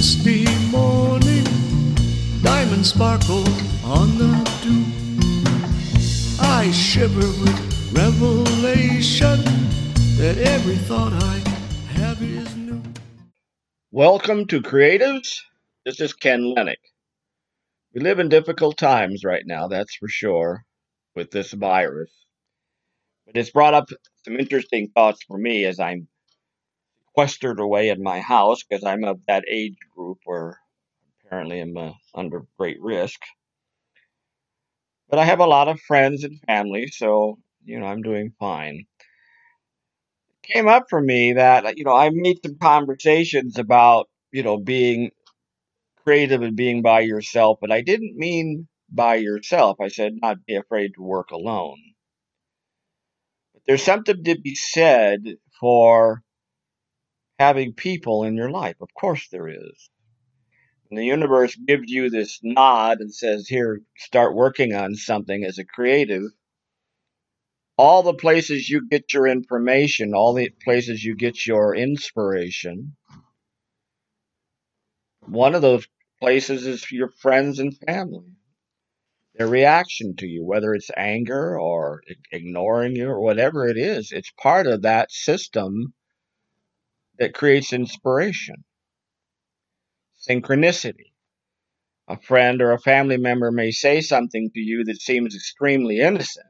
misty morning, diamonds sparkle on the dew. I shiver with revelation that every thought I have is new. Welcome to Creatives. This is Ken Lehnig. We live in difficult times right now, that's for sure, with this virus. But it's brought up some interesting thoughts for me as I'm sequestered away in my house because I'm of that age group where apparently I'm uh, under great risk. But I have a lot of friends and family, so, you know, I'm doing fine. It came up for me that, you know, I made some conversations about, you know, being creative and being by yourself, but I didn't mean by yourself. I said not be afraid to work alone. But there's something to be said for having people in your life. Of course, there is. And the universe gives you this nod and says, Here, start working on something as a creative. All the places you get your information, all the places you get your inspiration, one of those places is your friends and family. Their reaction to you, whether it's anger or ignoring you or whatever it is, it's part of that system that creates inspiration. Synchronicity. A friend or a family member may say something to you that seems extremely innocent,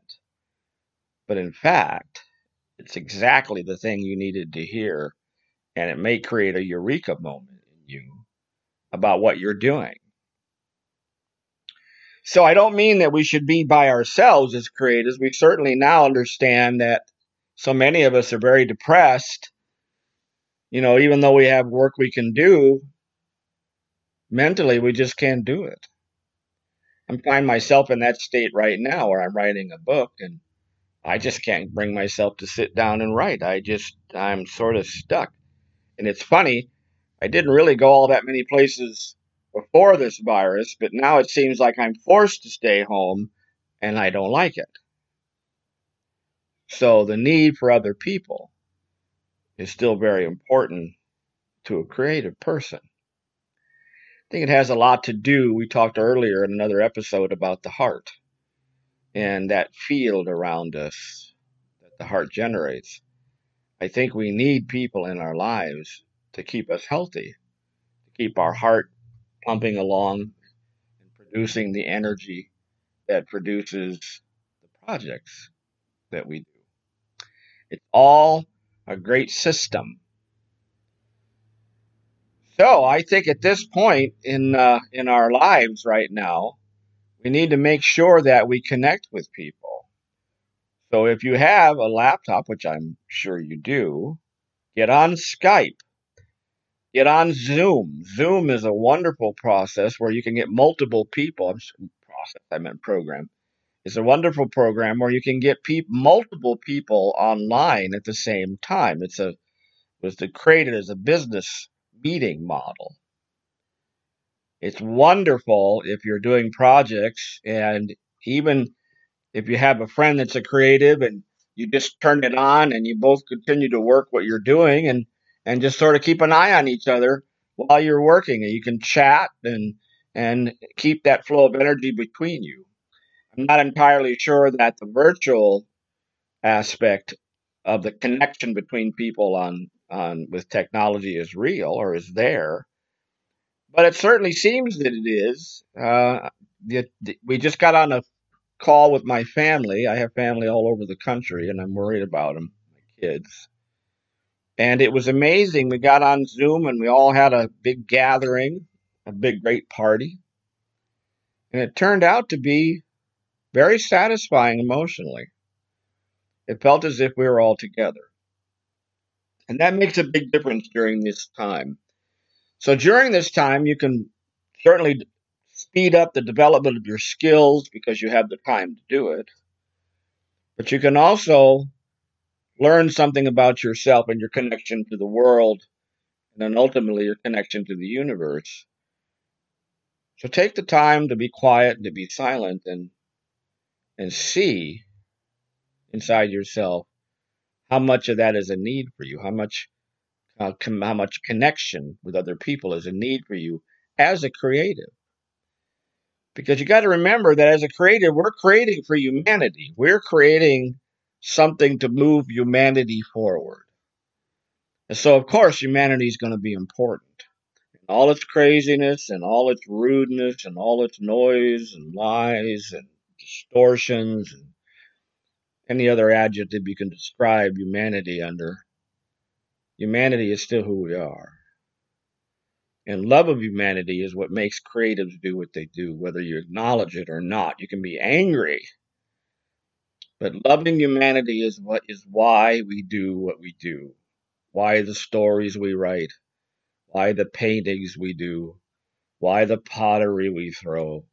but in fact, it's exactly the thing you needed to hear, and it may create a eureka moment in you about what you're doing. So I don't mean that we should be by ourselves as creators. We certainly now understand that so many of us are very depressed. You know, even though we have work we can do, mentally we just can't do it. I am find myself in that state right now where I'm writing a book and I just can't bring myself to sit down and write. I just, I'm sort of stuck. And it's funny, I didn't really go all that many places before this virus, but now it seems like I'm forced to stay home and I don't like it. So the need for other people is still very important to a creative person. I think it has a lot to do. We talked earlier in another episode about the heart and that field around us that the heart generates. I think we need people in our lives to keep us healthy, to keep our heart pumping along and producing the energy that produces the projects that we do. It's all a great system. So I think at this point in uh, in our lives right now, we need to make sure that we connect with people. So if you have a laptop, which I'm sure you do, get on Skype Get on Zoom. Zoom is a wonderful process where you can get multiple people. Process. I meant program. It's a wonderful program where you can get pe- multiple people online at the same time. It's a was created as a business meeting model. It's wonderful if you're doing projects and even if you have a friend that's a creative and you just turn it on and you both continue to work what you're doing and and just sort of keep an eye on each other while you're working and you can chat and and keep that flow of energy between you. Not entirely sure that the virtual aspect of the connection between people on on with technology is real or is there, but it certainly seems that it is. Uh, we just got on a call with my family. I have family all over the country, and I'm worried about them, my kids. And it was amazing. We got on Zoom and we all had a big gathering, a big, great party. And it turned out to be very satisfying emotionally. It felt as if we were all together. And that makes a big difference during this time. So during this time, you can certainly speed up the development of your skills because you have the time to do it. But you can also learn something about yourself and your connection to the world, and then ultimately your connection to the universe. So take the time to be quiet and to be silent and and see inside yourself how much of that is a need for you, how much uh, com- how much connection with other people is a need for you as a creative. Because you got to remember that as a creative, we're creating for humanity. We're creating something to move humanity forward. And so, of course, humanity is going to be important. And All its craziness and all its rudeness and all its noise and lies and distortions and any other adjective you can describe humanity under. Humanity is still who we are. And love of humanity is what makes creatives do what they do, whether you acknowledge it or not. You can be angry, but loving humanity is what is why we do what we do, why the stories we write, why the paintings we do, why the pottery we throw,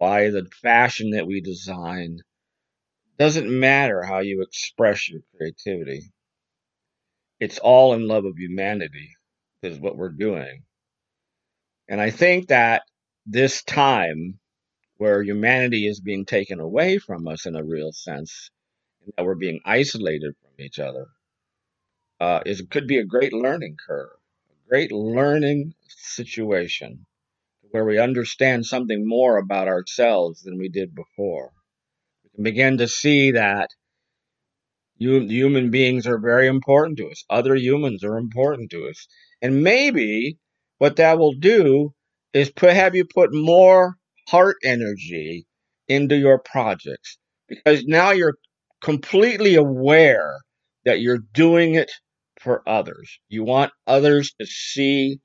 why the fashion that we design. Doesn't matter how you express your creativity. It's all in love of humanity, is what we're doing. And I think that this time where humanity is being taken away from us in a real sense, and that we're being isolated from each other, uh, is could be a great learning curve, a great learning situation where we understand something more about ourselves than we did before. We can begin to see that human beings are very important to us. Other humans are important to us. And maybe what that will do is put, have you put more heart energy into your projects because now you're completely aware that you're doing it for others. You want others to see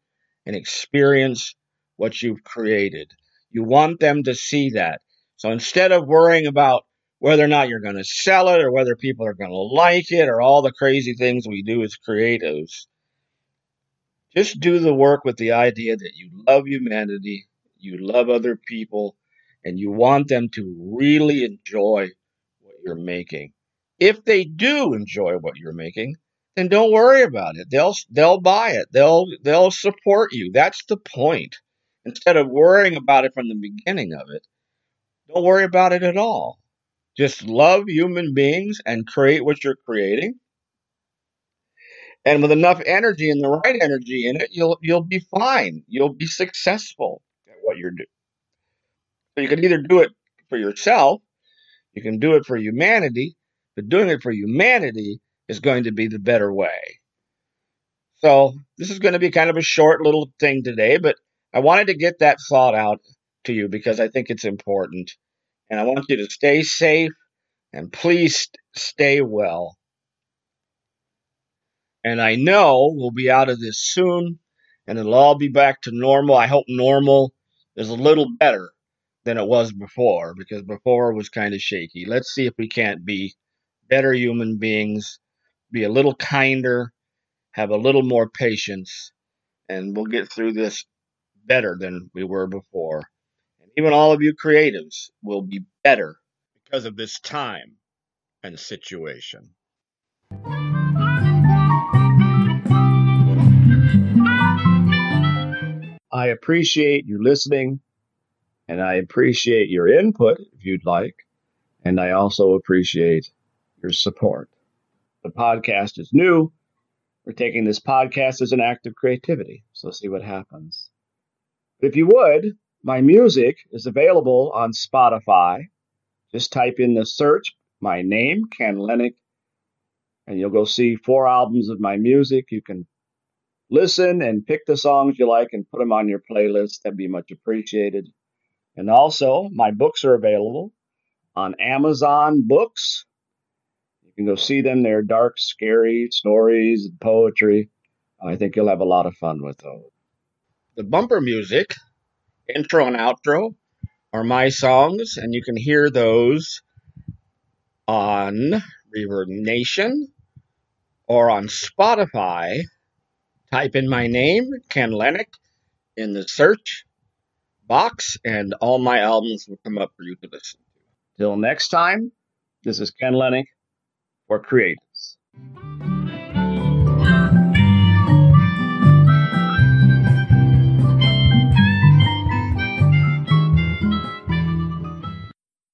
and experience what you've created. You want them to see that. So instead of worrying about whether or not you're going to sell it or whether people are going to like it or all the crazy things we do as creatives, just do the work with the idea that you love humanity, you love other people, and you want them to really enjoy what you're making. If they do enjoy what you're making, then don't worry about it. They'll they'll buy it. They'll they'll support you. That's the point. Instead of worrying about it from the beginning of it, don't worry about it at all. Just love human beings and create what you're creating and with enough energy and the right energy in it, you'll you'll be fine. You'll be successful at what you're doing. So you can either do it for yourself, you can do it for humanity, but doing it for humanity is going to be the better way. So this is going to be kind of a short little thing today, but I wanted to get that thought out to you because I think it's important. And I want you to stay safe and please stay well. And I know we'll be out of this soon and it'll all be back to normal. I hope normal is a little better than it was before because before it was kind of shaky. Let's see if we can't be better human beings, be a little kinder, have a little more patience, and we'll get through this better than we were before. And even all of you creatives will be better because of this time and situation. I appreciate you listening and I appreciate your input if you'd like. And I also appreciate your support. The podcast is new. We're taking this podcast as an act of creativity. So see what happens. If you would, my music is available on Spotify. Just type in the search my name, Ken Lehnig, and you'll go see four albums of my music. You can listen and pick the songs you like and put them on your playlist. That'd be much appreciated. And also, my books are available on Amazon Books. You can go see them. They're dark, scary stories and poetry. I think you'll have a lot of fun with those. The bumper music, intro and outro, are my songs, and you can hear those on Reverb Nation or on Spotify Type in my name, Ken Lehnig, in the search box, and all my albums will come up for you to listen to. Till next time, this is Ken Lehnig for Creatives.